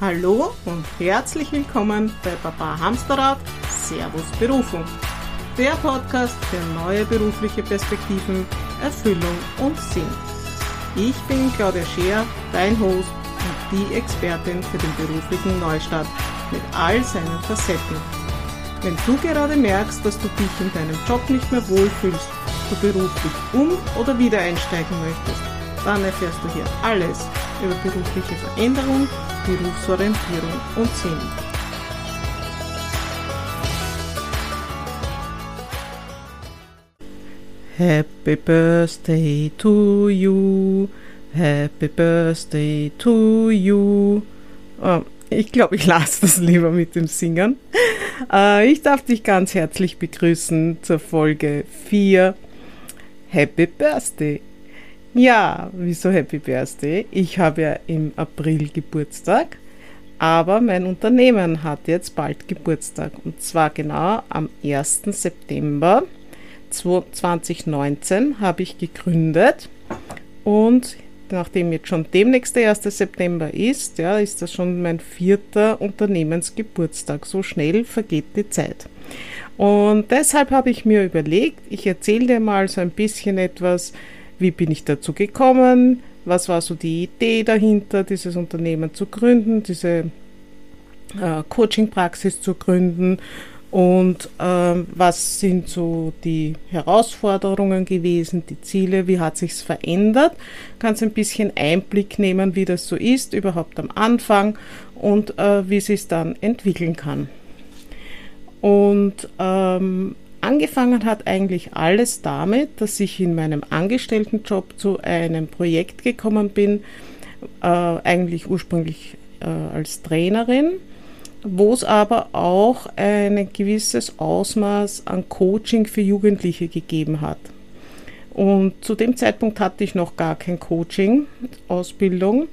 Hallo und herzlich willkommen bei Papa Hamsterrad Servus Berufung. Der Podcast für neue berufliche Perspektiven, Erfüllung und Sinn. Ich bin Claudia Scheer, dein Host und die Expertin für den beruflichen Neustart mit all seinen Facetten. Wenn du gerade merkst, dass du dich in deinem Job nicht mehr wohlfühlst, du beruflich um- oder wieder einsteigen möchtest, dann erfährst du hier alles über berufliche Veränderung, Berufsorientierung und Sinn. Happy Birthday to you, Happy Birthday to you. Oh, ich glaube, ich lasse das lieber mit dem Singen. Äh, ich darf dich ganz herzlich begrüßen zur Folge 4. Happy Birthday! Ja, wieso Happy Birthday? Ich habe ja im April Geburtstag, aber mein Unternehmen hat jetzt bald Geburtstag und zwar genau am 1. September 2019 habe ich gegründet und nachdem jetzt schon demnächst der 1. September ist, ja, ist das schon mein vierter Unternehmensgeburtstag. So schnell vergeht die Zeit. Und deshalb habe ich mir überlegt, ich erzähle dir mal so ein bisschen etwas, wie bin ich dazu gekommen, was war so die Idee dahinter, dieses Unternehmen zu gründen, diese äh, Coaching-Praxis zu gründen und ähm, was sind so die Herausforderungen gewesen, die Ziele, wie hat sich's verändert? Kannst ein bisschen Einblick nehmen, wie das so ist, überhaupt am Anfang und äh, wie sich dann entwickeln kann. Und ähm, Angefangen hat eigentlich alles damit, dass ich in meinem Angestelltenjob zu einem Projekt gekommen bin, äh, eigentlich ursprünglich äh, als Trainerin, wo es aber auch ein gewisses Ausmaß an Coaching für Jugendliche gegeben hat. Und zu dem Zeitpunkt hatte ich noch gar kein Coaching-Ausbildung.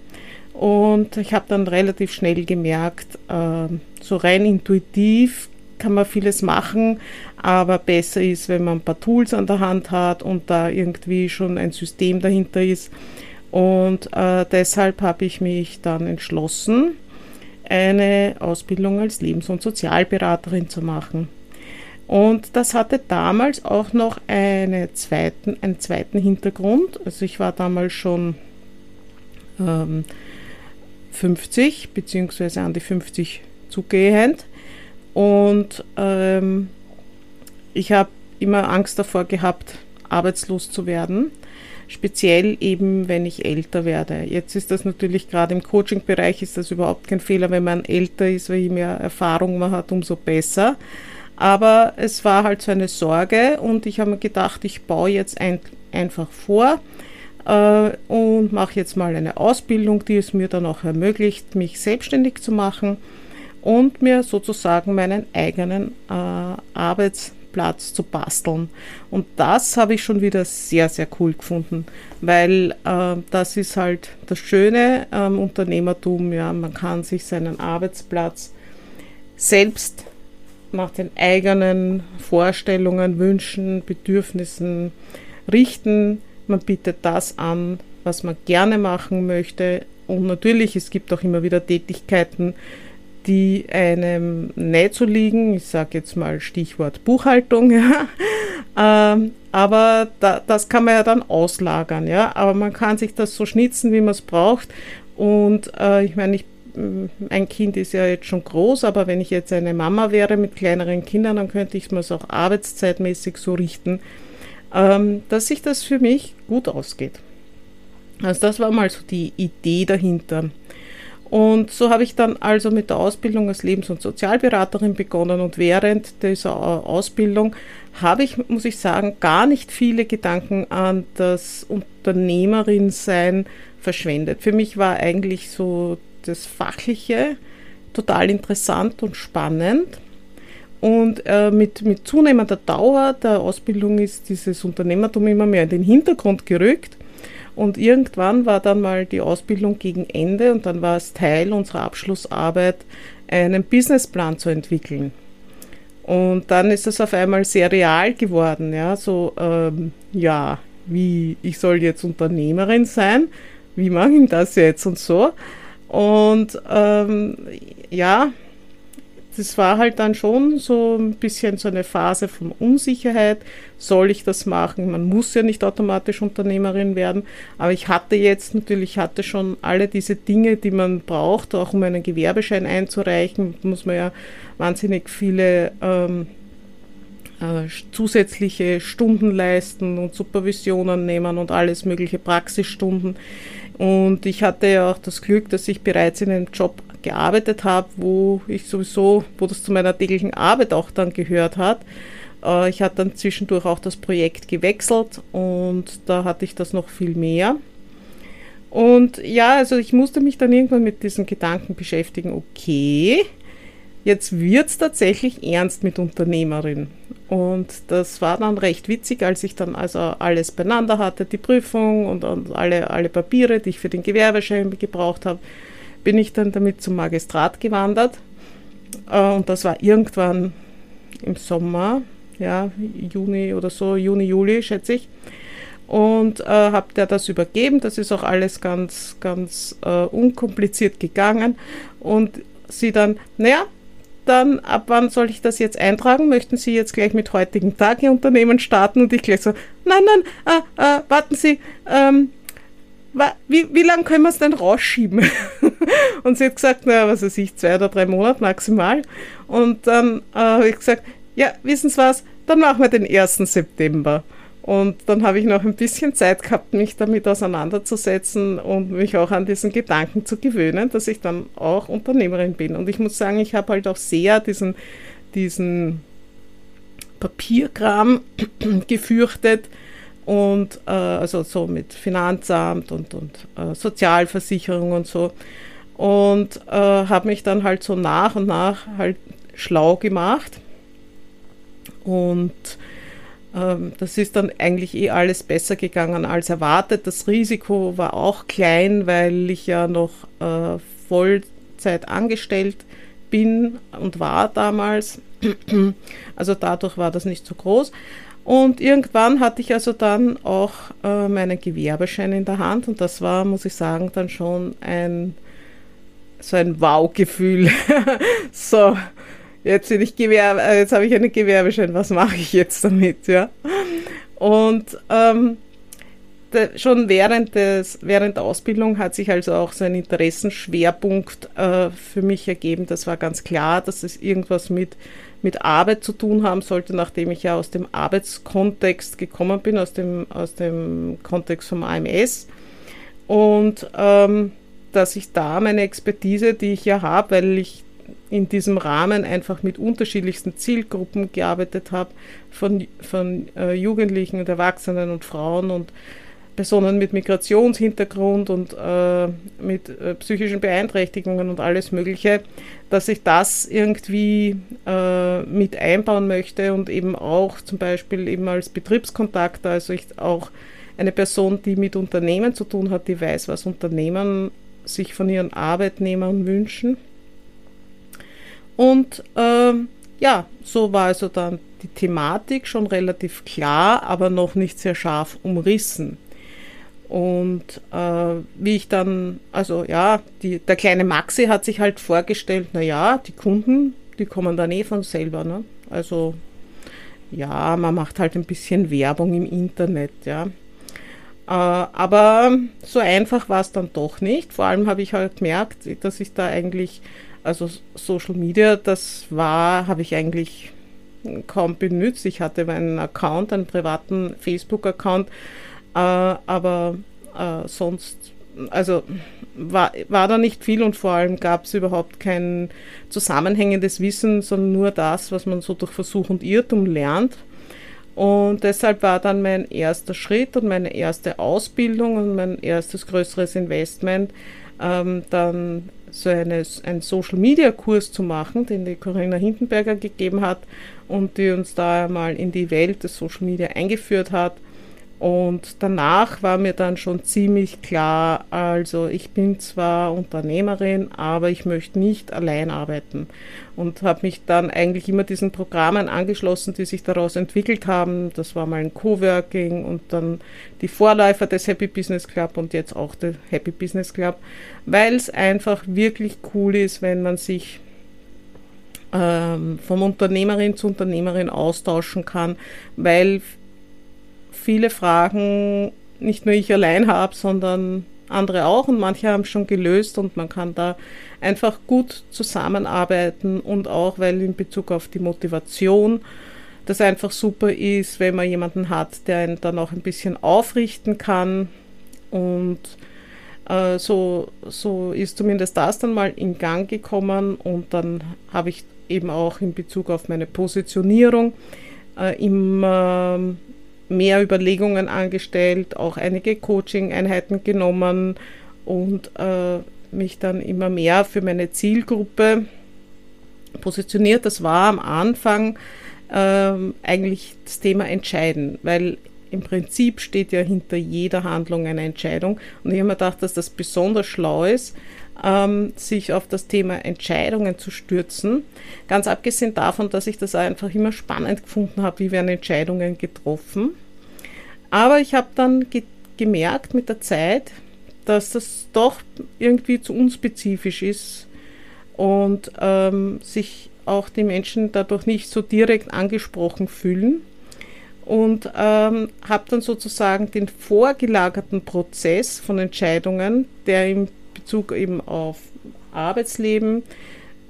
Und ich habe dann relativ schnell gemerkt, äh, so rein intuitiv kann man vieles machen, aber besser ist, wenn man ein paar Tools an der Hand hat und da irgendwie schon ein System dahinter ist. Und äh, deshalb habe ich mich dann entschlossen, eine Ausbildung als Lebens- und Sozialberaterin zu machen. Und das hatte damals auch noch eine zweiten, einen zweiten Hintergrund. Also ich war damals schon ähm, 50 beziehungsweise an die 50 zugehend und ähm, ich habe immer Angst davor gehabt, arbeitslos zu werden. Speziell eben, wenn ich älter werde. Jetzt ist das natürlich gerade im Coaching-Bereich ist das überhaupt kein Fehler, wenn man älter ist, weil je mehr Erfahrung man hat, umso besser. Aber es war halt so eine Sorge und ich habe mir gedacht, ich baue jetzt ein, einfach vor äh, und mache jetzt mal eine Ausbildung, die es mir dann auch ermöglicht, mich selbstständig zu machen und mir sozusagen meinen eigenen äh, Arbeitsplatz zu basteln. Und das habe ich schon wieder sehr, sehr cool gefunden, weil äh, das ist halt das Schöne am Unternehmertum. Ja, man kann sich seinen Arbeitsplatz selbst nach den eigenen Vorstellungen, Wünschen, Bedürfnissen richten. Man bietet das an, was man gerne machen möchte. Und natürlich, es gibt auch immer wieder Tätigkeiten, die einem näher zu liegen. Ich sage jetzt mal Stichwort Buchhaltung, ja. Ähm, aber da, das kann man ja dann auslagern, ja. Aber man kann sich das so schnitzen, wie man es braucht. Und äh, ich meine, ich, ein Kind ist ja jetzt schon groß, aber wenn ich jetzt eine Mama wäre mit kleineren Kindern, dann könnte ich es auch arbeitszeitmäßig so richten, ähm, dass sich das für mich gut ausgeht. Also das war mal so die Idee dahinter. Und so habe ich dann also mit der Ausbildung als Lebens- und Sozialberaterin begonnen und während dieser Ausbildung habe ich, muss ich sagen, gar nicht viele Gedanken an das Unternehmerin-Sein verschwendet. Für mich war eigentlich so das Fachliche total interessant und spannend. Und äh, mit, mit zunehmender Dauer der Ausbildung ist dieses Unternehmertum immer mehr in den Hintergrund gerückt. Und irgendwann war dann mal die Ausbildung gegen Ende und dann war es Teil unserer Abschlussarbeit, einen Businessplan zu entwickeln. Und dann ist es auf einmal sehr real geworden, ja, so, ähm, ja, wie, ich soll jetzt Unternehmerin sein, wie mache ich das jetzt und so. Und ähm, ja, das war halt dann schon so ein bisschen so eine Phase von Unsicherheit. Soll ich das machen? Man muss ja nicht automatisch Unternehmerin werden, aber ich hatte jetzt natürlich, hatte schon alle diese Dinge, die man braucht, auch um einen Gewerbeschein einzureichen, muss man ja wahnsinnig viele ähm, äh, zusätzliche Stunden leisten und Supervisionen nehmen und alles mögliche Praxisstunden. Und ich hatte ja auch das Glück, dass ich bereits in einem Job gearbeitet habe, wo ich sowieso, wo das zu meiner täglichen Arbeit auch dann gehört hat. Äh, ich hatte dann zwischendurch auch das Projekt gewechselt und da hatte ich das noch viel mehr. Und ja, also ich musste mich dann irgendwann mit diesen Gedanken beschäftigen, okay, jetzt wird es tatsächlich ernst mit Unternehmerin. Und das war dann recht witzig, als ich dann also alles beieinander hatte, die Prüfung und, und alle, alle Papiere, die ich für den Gewerbeschein gebraucht habe bin ich dann damit zum Magistrat gewandert. Äh, und das war irgendwann im Sommer, ja, Juni oder so, Juni, Juli, schätze ich. Und äh, habe der das übergeben. Das ist auch alles ganz, ganz äh, unkompliziert gegangen. Und sie dann, naja, dann ab wann soll ich das jetzt eintragen? Möchten Sie jetzt gleich mit heutigen Tag Ihr Unternehmen starten? Und ich gleich so, nein, nein, äh, äh, warten Sie, ähm, wie, wie lange können wir es denn rausschieben? und sie hat gesagt, na, was weiß ich, zwei oder drei Monate maximal. Und dann äh, habe ich gesagt, ja, wissen Sie was, dann machen wir den 1. September. Und dann habe ich noch ein bisschen Zeit gehabt, mich damit auseinanderzusetzen und mich auch an diesen Gedanken zu gewöhnen, dass ich dann auch Unternehmerin bin. Und ich muss sagen, ich habe halt auch sehr diesen, diesen Papierkram gefürchtet, und äh, also so mit Finanzamt und, und äh, Sozialversicherung und so. Und äh, habe mich dann halt so nach und nach halt schlau gemacht. Und ähm, das ist dann eigentlich eh alles besser gegangen als erwartet. Das Risiko war auch klein, weil ich ja noch äh, Vollzeit angestellt bin und war damals. Also dadurch war das nicht so groß. Und irgendwann hatte ich also dann auch äh, meinen Gewerbeschein in der Hand und das war, muss ich sagen, dann schon ein so ein Wow-Gefühl. so, jetzt bin ich Gewerbe, äh, jetzt habe ich einen Gewerbeschein, was mache ich jetzt damit, ja? Und ähm, schon während, des, während der Ausbildung hat sich also auch so ein Interessenschwerpunkt äh, für mich ergeben. Das war ganz klar, dass es irgendwas mit mit Arbeit zu tun haben sollte, nachdem ich ja aus dem Arbeitskontext gekommen bin, aus dem, aus dem Kontext vom AMS. Und ähm, dass ich da meine Expertise, die ich ja habe, weil ich in diesem Rahmen einfach mit unterschiedlichsten Zielgruppen gearbeitet habe, von, von äh, Jugendlichen und Erwachsenen und Frauen und Personen mit Migrationshintergrund und äh, mit äh, psychischen Beeinträchtigungen und alles Mögliche, dass ich das irgendwie äh, mit einbauen möchte und eben auch zum Beispiel eben als Betriebskontakt, also ich auch eine Person, die mit Unternehmen zu tun hat, die weiß, was Unternehmen sich von ihren Arbeitnehmern wünschen. Und ähm, ja, so war also dann die Thematik schon relativ klar, aber noch nicht sehr scharf umrissen. Und äh, wie ich dann, also ja, die, der kleine Maxi hat sich halt vorgestellt, naja, die Kunden, die kommen dann eh von selber. Ne? Also ja, man macht halt ein bisschen Werbung im Internet, ja. Äh, aber so einfach war es dann doch nicht. Vor allem habe ich halt gemerkt, dass ich da eigentlich, also Social Media, das war, habe ich eigentlich kaum benutzt. Ich hatte meinen Account, einen privaten Facebook-Account, äh, aber äh, sonst, also war, war da nicht viel und vor allem gab es überhaupt kein zusammenhängendes Wissen, sondern nur das, was man so durch Versuch und Irrtum lernt. Und deshalb war dann mein erster Schritt und meine erste Ausbildung und mein erstes größeres Investment, ähm, dann so eine, einen Social Media Kurs zu machen, den die Corinna Hindenberger gegeben hat und die uns da mal in die Welt des Social Media eingeführt hat Und danach war mir dann schon ziemlich klar, also ich bin zwar Unternehmerin, aber ich möchte nicht allein arbeiten. Und habe mich dann eigentlich immer diesen Programmen angeschlossen, die sich daraus entwickelt haben. Das war mal ein Coworking und dann die Vorläufer des Happy Business Club und jetzt auch der Happy Business Club, weil es einfach wirklich cool ist, wenn man sich ähm, vom Unternehmerin zu Unternehmerin austauschen kann, weil viele Fragen nicht nur ich allein habe, sondern andere auch. Und manche haben schon gelöst und man kann da einfach gut zusammenarbeiten und auch, weil in Bezug auf die Motivation das einfach super ist, wenn man jemanden hat, der einen dann auch ein bisschen aufrichten kann. Und äh, so, so ist zumindest das dann mal in Gang gekommen und dann habe ich eben auch in Bezug auf meine Positionierung äh, immer mehr Überlegungen angestellt, auch einige Coaching-Einheiten genommen und äh, mich dann immer mehr für meine Zielgruppe positioniert. Das war am Anfang äh, eigentlich das Thema Entscheiden, weil im Prinzip steht ja hinter jeder Handlung eine Entscheidung. Und ich habe mir gedacht, dass das besonders schlau ist, ähm, sich auf das Thema Entscheidungen zu stürzen. Ganz abgesehen davon, dass ich das einfach immer spannend gefunden habe, wie werden Entscheidungen getroffen. Aber ich habe dann ge gemerkt mit der Zeit, dass das doch irgendwie zu unspezifisch ist und ähm, sich auch die Menschen dadurch nicht so direkt angesprochen fühlen. Und ähm, habe dann sozusagen den vorgelagerten Prozess von Entscheidungen, der im Bezug eben auf Arbeitsleben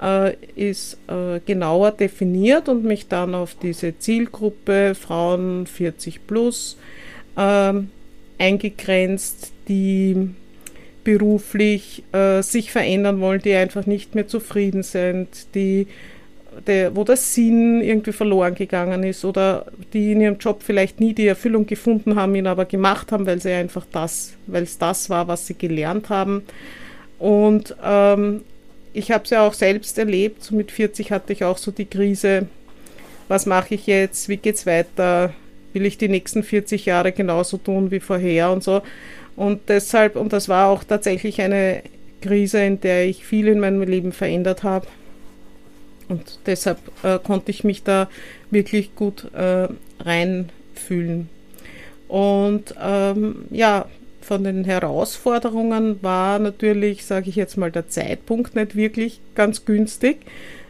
äh, ist äh, genauer definiert und mich dann auf diese Zielgruppe Frauen 40 plus äh, eingegrenzt, die beruflich äh, sich verändern wollen, die einfach nicht mehr zufrieden sind, die der, wo der Sinn irgendwie verloren gegangen ist oder die in ihrem Job vielleicht nie die Erfüllung gefunden haben, ihn aber gemacht haben, weil sie einfach das, weil es das war, was sie gelernt haben. Und ähm, ich habe es ja auch selbst erlebt. So mit 40 hatte ich auch so die Krise, was mache ich jetzt, wie geht es weiter, will ich die nächsten 40 Jahre genauso tun wie vorher und so. Und deshalb, und das war auch tatsächlich eine Krise, in der ich viel in meinem Leben verändert habe. Und deshalb äh, konnte ich mich da wirklich gut äh, reinfühlen. Und ähm, ja, von den Herausforderungen war natürlich, sage ich jetzt mal, der Zeitpunkt nicht wirklich ganz günstig,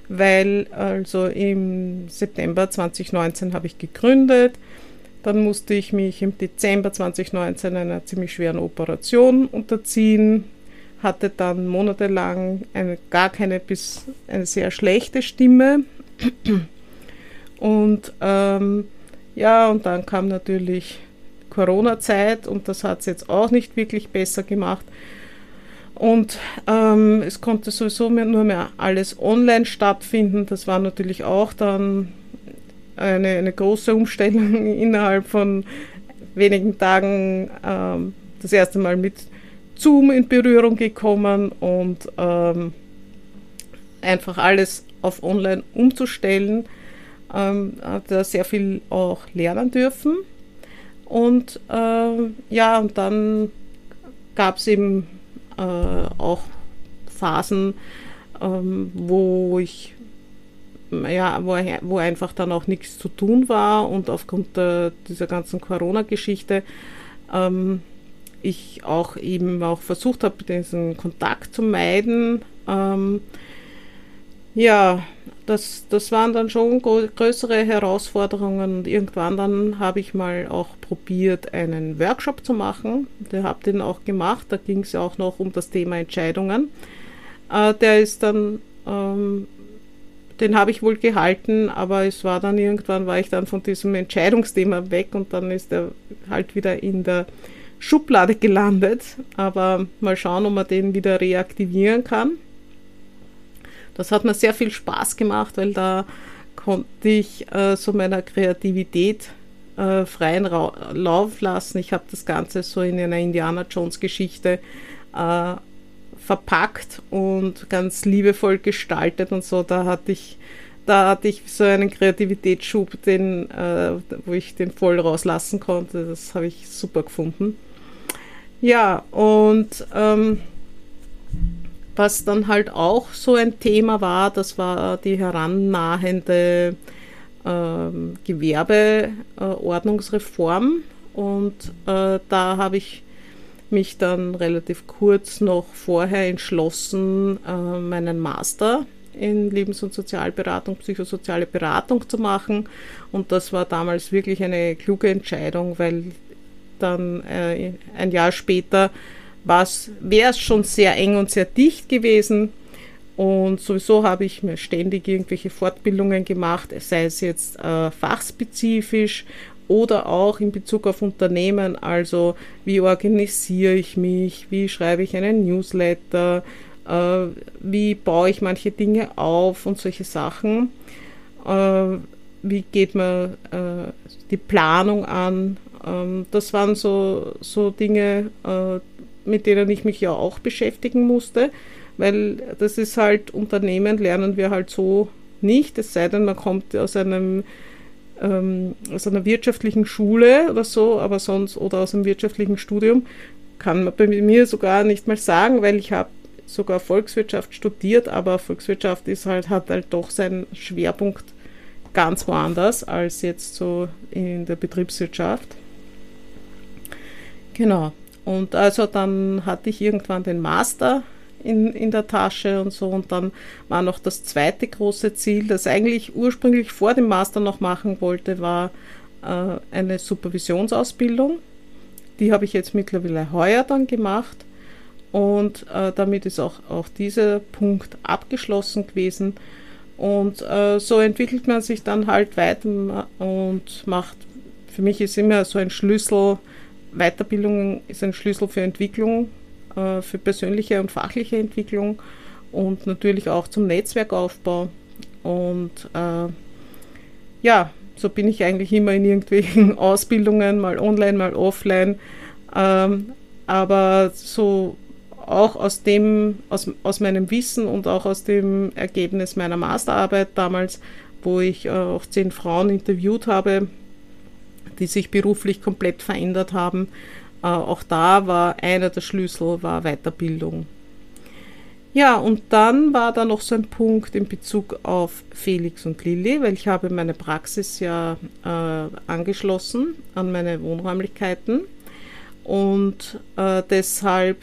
weil also im September 2019 habe ich gegründet. Dann musste ich mich im Dezember 2019 einer ziemlich schweren Operation unterziehen, hatte dann monatelang eine, gar keine bis eine sehr schlechte Stimme. Und ähm, ja, und dann kam natürlich Corona-Zeit und das hat es jetzt auch nicht wirklich besser gemacht. Und ähm, es konnte sowieso mehr, nur mehr alles online stattfinden. Das war natürlich auch dann eine, eine große Umstellung innerhalb von wenigen Tagen. Ähm, das erste Mal mit Zoom in Berührung gekommen und ähm, einfach alles auf online umzustellen. Ähm, hat da sehr viel auch lernen dürfen. Und äh, ja, und dann gab es eben äh, auch Phasen, ähm, wo ich ja, wo, wo einfach dann auch nichts zu tun war und aufgrund der, dieser ganzen Corona-Geschichte ähm, ich auch eben auch versucht habe, diesen Kontakt zu meiden. Ähm, ja, das, das waren dann schon größere Herausforderungen und irgendwann dann habe ich mal auch probiert, einen Workshop zu machen. Der habe den auch gemacht, da ging es auch noch um das Thema Entscheidungen. Äh, der ist dann, ähm, den habe ich wohl gehalten, aber es war dann irgendwann, war ich dann von diesem Entscheidungsthema weg und dann ist er halt wieder in der Schublade gelandet. Aber mal schauen, ob man den wieder reaktivieren kann. Das hat mir sehr viel Spaß gemacht, weil da konnte ich äh, so meiner Kreativität äh, freien Ra Lauf lassen. Ich habe das Ganze so in einer Indiana Jones Geschichte äh, verpackt und ganz liebevoll gestaltet und so. Da hatte ich da hatte ich so einen Kreativitätsschub, den, äh, wo ich den voll rauslassen konnte. Das habe ich super gefunden. Ja, und ähm, was dann halt auch so ein Thema war, das war die herannahende ähm, Gewerbeordnungsreform. Und äh, da habe ich mich dann relativ kurz noch vorher entschlossen, äh, meinen Master in Lebens- und Sozialberatung, psychosoziale Beratung zu machen. Und das war damals wirklich eine kluge Entscheidung, weil dann äh, ein Jahr später wäre es schon sehr eng und sehr dicht gewesen. Und sowieso habe ich mir ständig irgendwelche Fortbildungen gemacht, sei es jetzt äh, fachspezifisch oder auch in Bezug auf Unternehmen, also wie organisiere ich mich, wie schreibe ich einen Newsletter, äh, wie baue ich manche Dinge auf und solche Sachen. Äh, wie geht man äh, die Planung an? Ähm, das waren so, so Dinge, äh, mit denen ich mich ja auch beschäftigen musste, weil das ist halt Unternehmen lernen wir halt so nicht, es sei denn, man kommt aus einem ähm, aus einer wirtschaftlichen Schule oder so, aber sonst oder aus einem wirtschaftlichen Studium kann man bei mir sogar nicht mal sagen, weil ich habe sogar Volkswirtschaft studiert, aber Volkswirtschaft ist halt, hat halt doch seinen Schwerpunkt ganz woanders als jetzt so in der Betriebswirtschaft. Genau. Und also dann hatte ich irgendwann den Master in, in der Tasche und so. Und dann war noch das zweite große Ziel, das eigentlich ursprünglich vor dem Master noch machen wollte, war äh, eine Supervisionsausbildung. Die habe ich jetzt mittlerweile heuer dann gemacht. Und äh, damit ist auch, auch dieser Punkt abgeschlossen gewesen. Und äh, so entwickelt man sich dann halt weiter und macht, für mich ist immer so ein Schlüssel, Weiterbildung ist ein Schlüssel für Entwicklung, äh, für persönliche und fachliche Entwicklung und natürlich auch zum Netzwerkaufbau. Und äh, ja, so bin ich eigentlich immer in irgendwelchen Ausbildungen, mal online, mal offline. Ähm, aber so auch aus dem, aus, aus meinem Wissen und auch aus dem Ergebnis meiner Masterarbeit damals, wo ich äh, auch zehn Frauen interviewt habe, die sich beruflich komplett verändert haben. Äh, auch da war einer der Schlüssel war Weiterbildung. Ja, und dann war da noch so ein Punkt in Bezug auf Felix und Lilly, weil ich habe meine Praxis ja äh, angeschlossen an meine Wohnräumlichkeiten und äh, deshalb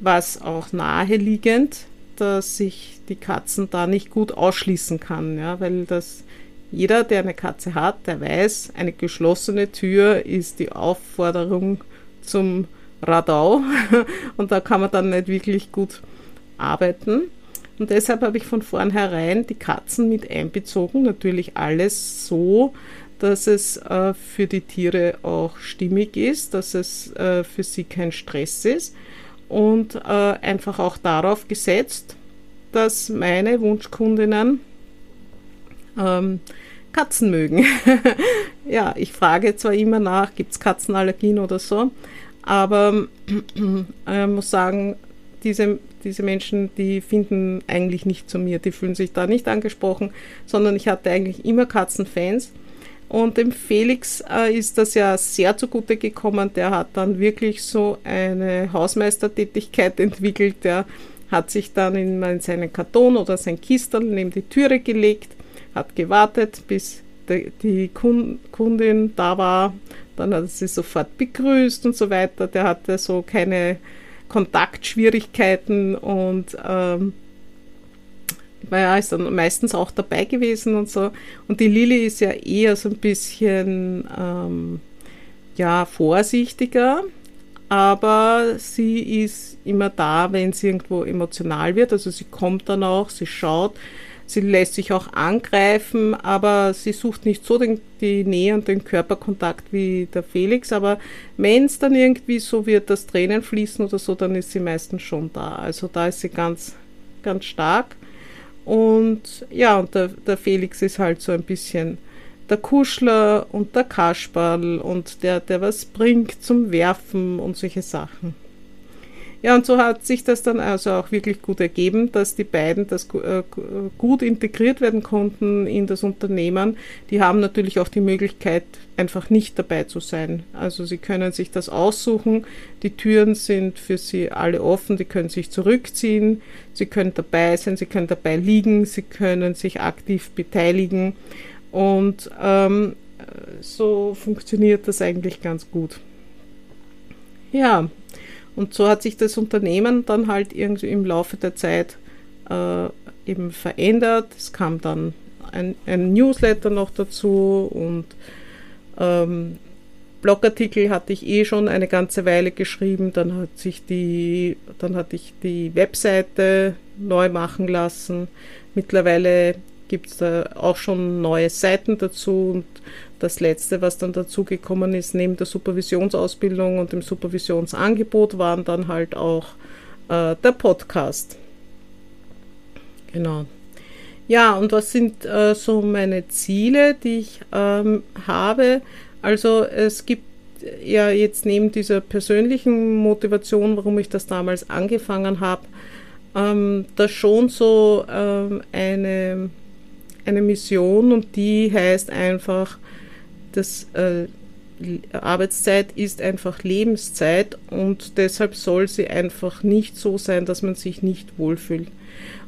war es auch naheliegend, dass ich die Katzen da nicht gut ausschließen kann, ja, weil das jeder, der eine Katze hat, der weiß, eine geschlossene Tür ist die Aufforderung zum Radau und da kann man dann nicht wirklich gut arbeiten. Und deshalb habe ich von vornherein die Katzen mit einbezogen. Natürlich alles so, dass es äh, für die Tiere auch stimmig ist, dass es äh, für sie kein Stress ist und äh, einfach auch darauf gesetzt, dass meine Wunschkundinnen ähm, Katzen mögen. ja, ich frage zwar immer nach, gibt es Katzenallergien oder so, aber äh, muss sagen, diese, diese Menschen, die finden eigentlich nicht zu mir, die fühlen sich da nicht angesprochen, sondern ich hatte eigentlich immer Katzenfans. Und dem Felix äh, ist das ja sehr zugute gekommen. Der hat dann wirklich so eine Hausmeistertätigkeit entwickelt. Der hat sich dann in, in seinen Karton oder sein Kistel neben die Türe gelegt hat gewartet, bis die Kundin da war. Dann hat er sie sofort begrüßt und so weiter. Der hatte so keine Kontaktschwierigkeiten und ähm, ja, ist dann meistens auch dabei gewesen und so. Und die Lilly ist ja eher so ein bisschen ähm, ja, vorsichtiger, aber sie ist immer da, wenn sie irgendwo emotional wird. Also sie kommt dann auch, sie schaut. Sie lässt sich auch angreifen, aber sie sucht nicht so den, die Nähe und den Körperkontakt wie der Felix. Aber wenn es dann irgendwie so wird, dass Tränen fließen oder so, dann ist sie meistens schon da. Also da ist sie ganz, ganz stark. Und ja, und der, der Felix ist halt so ein bisschen der Kuschler und der Kasperl und der, der was bringt zum Werfen und solche Sachen. Ja, und so hat sich das dann also auch wirklich gut ergeben, dass die beiden das äh, gut integriert werden konnten in das Unternehmen. Die haben natürlich auch die Möglichkeit, einfach nicht dabei zu sein. Also sie können sich das aussuchen. Die Türen sind für sie alle offen. Die können sich zurückziehen. Sie können dabei sein. Sie können dabei liegen. Sie können sich aktiv beteiligen. Und ähm, so funktioniert das eigentlich ganz gut. Ja, und so hat sich das Unternehmen dann halt irgendwie im Laufe der Zeit äh, eben verändert. Es kam dann ein, ein Newsletter noch dazu und ähm, Blogartikel hatte ich eh schon eine ganze Weile geschrieben. Dann hat sich die, dann hatte ich die Webseite neu machen lassen. Mittlerweile gibt es da auch schon neue Seiten dazu und das letzte, was dann dazugekommen ist, neben der Supervisionsausbildung und dem Supervisionsangebot, waren dann halt auch äh, der Podcast. Genau. Ja, und was sind äh, so meine Ziele, die ich ähm, habe? Also es gibt ja jetzt neben dieser persönlichen Motivation, warum ich das damals angefangen habe, ähm, da schon so ähm, eine, eine Mission und die heißt einfach, das äh, Arbeitszeit ist einfach Lebenszeit und deshalb soll sie einfach nicht so sein, dass man sich nicht wohlfühlt.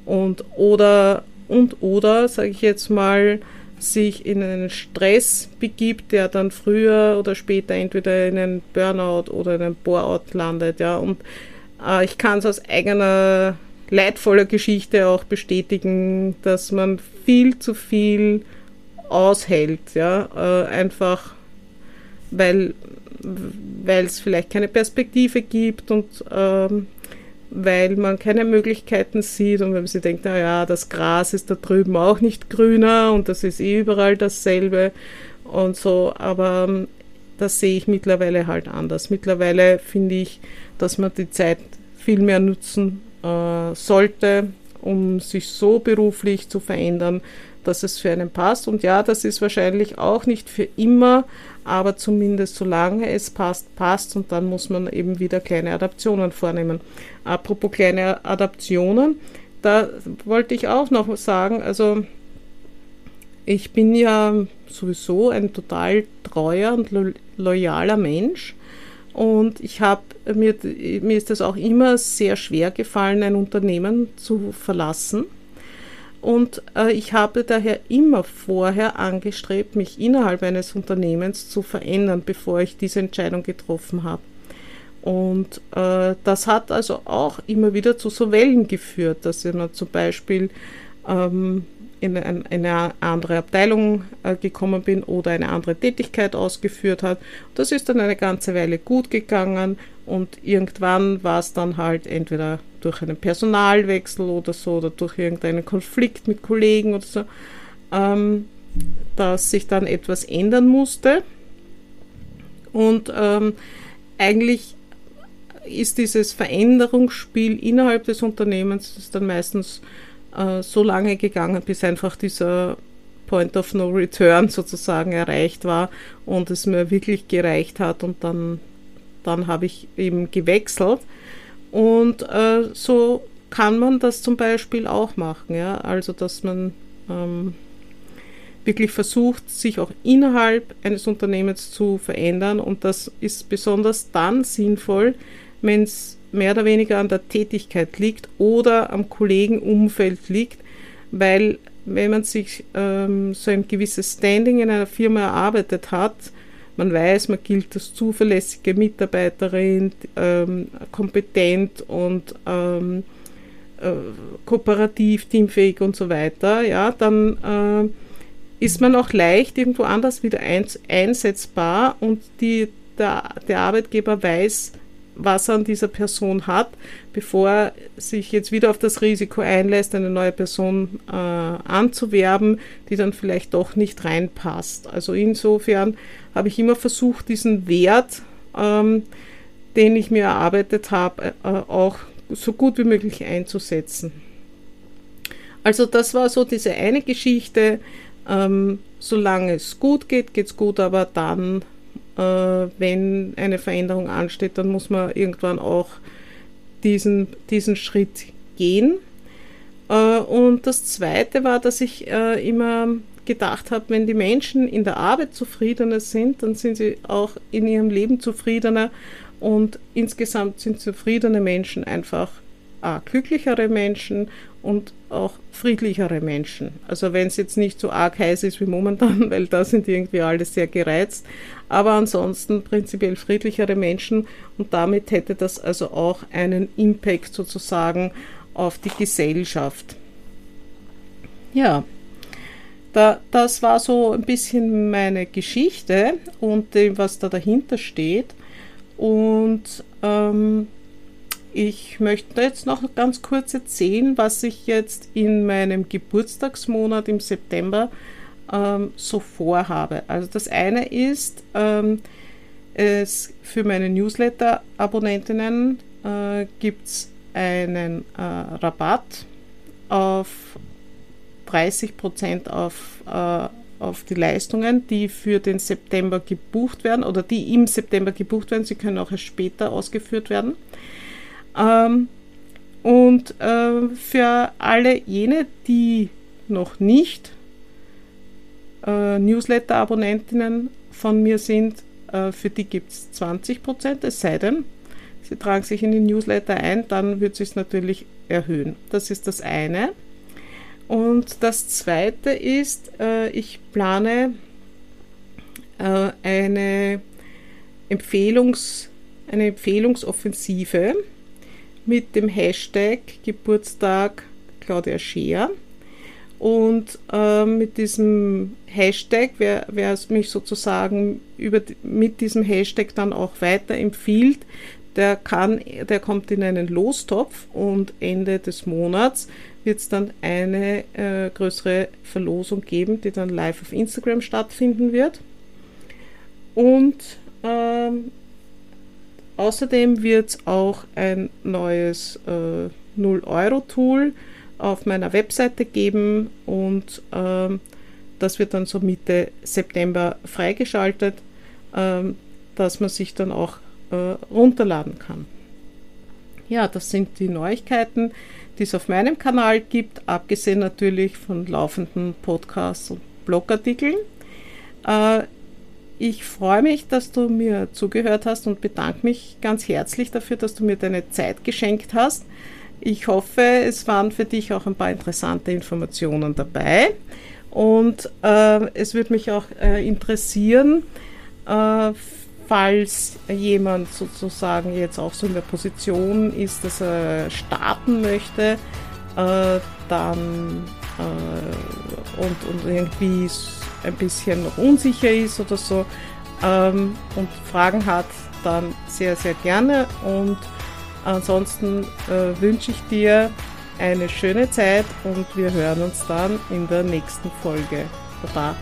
Und oder, und oder, sage ich jetzt mal, sich in einen Stress begibt, der dann früher oder später entweder in einen Burnout oder in einen Boreout landet. Ja. Und äh, ich kann es aus eigener leidvoller Geschichte auch bestätigen, dass man viel zu viel aushält, ja, äh, einfach weil es vielleicht keine Perspektive gibt und ähm, weil man keine Möglichkeiten sieht und wenn man sich denkt, naja, das Gras ist da drüben auch nicht grüner und das ist eh überall dasselbe und so, aber ähm, das sehe ich mittlerweile halt anders. Mittlerweile finde ich, dass man die Zeit viel mehr nutzen äh, sollte, um sich so beruflich zu verändern, dass es für einen passt. Und ja, das ist wahrscheinlich auch nicht für immer, aber zumindest solange es passt, passt und dann muss man eben wieder kleine Adaptionen vornehmen. Apropos kleine Adaptionen, da wollte ich auch noch sagen, also ich bin ja sowieso ein total treuer und lo loyaler Mensch und ich habe mir, mir ist es auch immer sehr schwer gefallen, ein Unternehmen zu verlassen und äh, ich habe daher immer vorher angestrebt, mich innerhalb eines Unternehmens zu verändern, bevor ich diese Entscheidung getroffen habe. Und äh, das hat also auch immer wieder zu so Wellen geführt, dass man zum Beispiel ähm, in eine andere Abteilung äh, gekommen bin oder eine andere Tätigkeit ausgeführt hat. Das ist dann eine ganze Weile gut gegangen und irgendwann war es dann halt entweder durch einen Personalwechsel oder so oder durch irgendeinen Konflikt mit Kollegen oder so, ähm, dass sich dann etwas ändern musste. Und ähm, eigentlich ist dieses Veränderungsspiel innerhalb des Unternehmens dann meistens äh, so lange gegangen, bis einfach dieser Point of No Return sozusagen erreicht war und es mir wirklich gereicht hat und dann, dann habe ich eben gewechselt. Und äh, so kann man das zum Beispiel auch machen, ja? also dass man ähm, wirklich versucht, sich auch innerhalb eines Unternehmens zu verändern und das ist besonders dann sinnvoll, wenn es mehr oder weniger an der Tätigkeit liegt oder am Kollegenumfeld liegt, weil wenn man sich ähm, so ein gewisses Standing in einer Firma erarbeitet hat, man weiß, man gilt als zuverlässige Mitarbeiterin, ähm, kompetent und ähm, äh, kooperativ, teamfähig und so weiter, ja, dann äh, ist man auch leicht irgendwo anders wieder einsetzbar und die, der, der Arbeitgeber weiß, was er an dieser Person hat, bevor er sich jetzt wieder auf das Risiko einlässt, eine neue Person äh, anzuwerben, die dann vielleicht doch nicht reinpasst. Also insofern habe ich immer versucht, diesen Wert, ähm, den ich mir erarbeitet habe, äh, auch so gut wie möglich einzusetzen. Also das war so diese eine Geschichte. Ähm, solange es gut geht, geht es gut, aber dann äh, wenn eine Veränderung ansteht, dann muss man irgendwann auch diesen, diesen Schritt gehen. Äh, und das Zweite war, dass ich äh, immer gedacht habe, wenn die Menschen in der Arbeit zufriedener sind, dann sind sie auch in ihrem Leben zufriedener und insgesamt sind zufriedene Menschen einfach äh, glücklichere Menschen und auch friedlichere Menschen. Also wenn es jetzt nicht so arg heiß ist wie momentan, weil da sind irgendwie alle sehr gereizt, aber ansonsten prinzipiell friedlichere Menschen und damit hätte das also auch einen Impact sozusagen auf die Gesellschaft. Ja, da, das war so ein bisschen meine Geschichte und dem, was da dahinter steht. Und ähm, ich möchte jetzt noch ganz kurz erzählen, was ich jetzt in meinem Geburtstagsmonat im September ähm, so vorhabe. Also das eine ist, ähm, es für meine Newsletter-Abonnentinnen äh, gibt es einen äh, Rabatt auf 30 Prozent auf, äh, auf die Leistungen, die für den September gebucht werden oder die im September gebucht werden. Sie können auch erst später ausgeführt werden. Ähm, und äh, für alle jene, die noch nicht äh, Newsletter-Abonnentinnen von mir sind, äh, für die gibt es 20 Prozent, es sei denn, sie tragen sich in den Newsletter ein, dann wird es sich natürlich erhöhen. Das ist das eine. Und das zweite ist, äh, ich plane äh, eine, Empfehlungs, eine Empfehlungsoffensive mit dem Hashtag Geburtstag Claudia Scheer. Und äh, mit diesem Hashtag, wer, wer mich sozusagen über, mit diesem Hashtag dann auch weiterempfiehlt, der kann, der kommt in einen Lostopf und Ende des Monats wird es dann eine äh, größere Verlosung geben, die dann live auf Instagram stattfinden wird. Und ähm, außerdem wird es auch ein neues äh, 0-Euro-Tool auf meiner Webseite geben und ähm, das wird dann so Mitte September freigeschaltet, ähm, dass man sich dann auch äh, runterladen kann. Ja, das sind die Neuigkeiten, die es auf meinem Kanal gibt, abgesehen natürlich von laufenden Podcasts und Blogartikeln. Äh, ich freue mich, dass du mir zugehört hast und bedanke mich ganz herzlich dafür, dass du mir deine Zeit geschenkt hast. Ich hoffe, es waren für dich auch ein paar interessante Informationen dabei. Und äh, es würde mich auch äh, interessieren, äh, falls jemand sozusagen jetzt auch so in der Position ist, dass er starten möchte, äh, dann äh, und, und irgendwie ein bisschen noch unsicher ist oder so ähm, und Fragen hat, dann sehr, sehr gerne. Und ansonsten äh, wünsche ich dir eine schöne Zeit und wir hören uns dann in der nächsten Folge. Baba.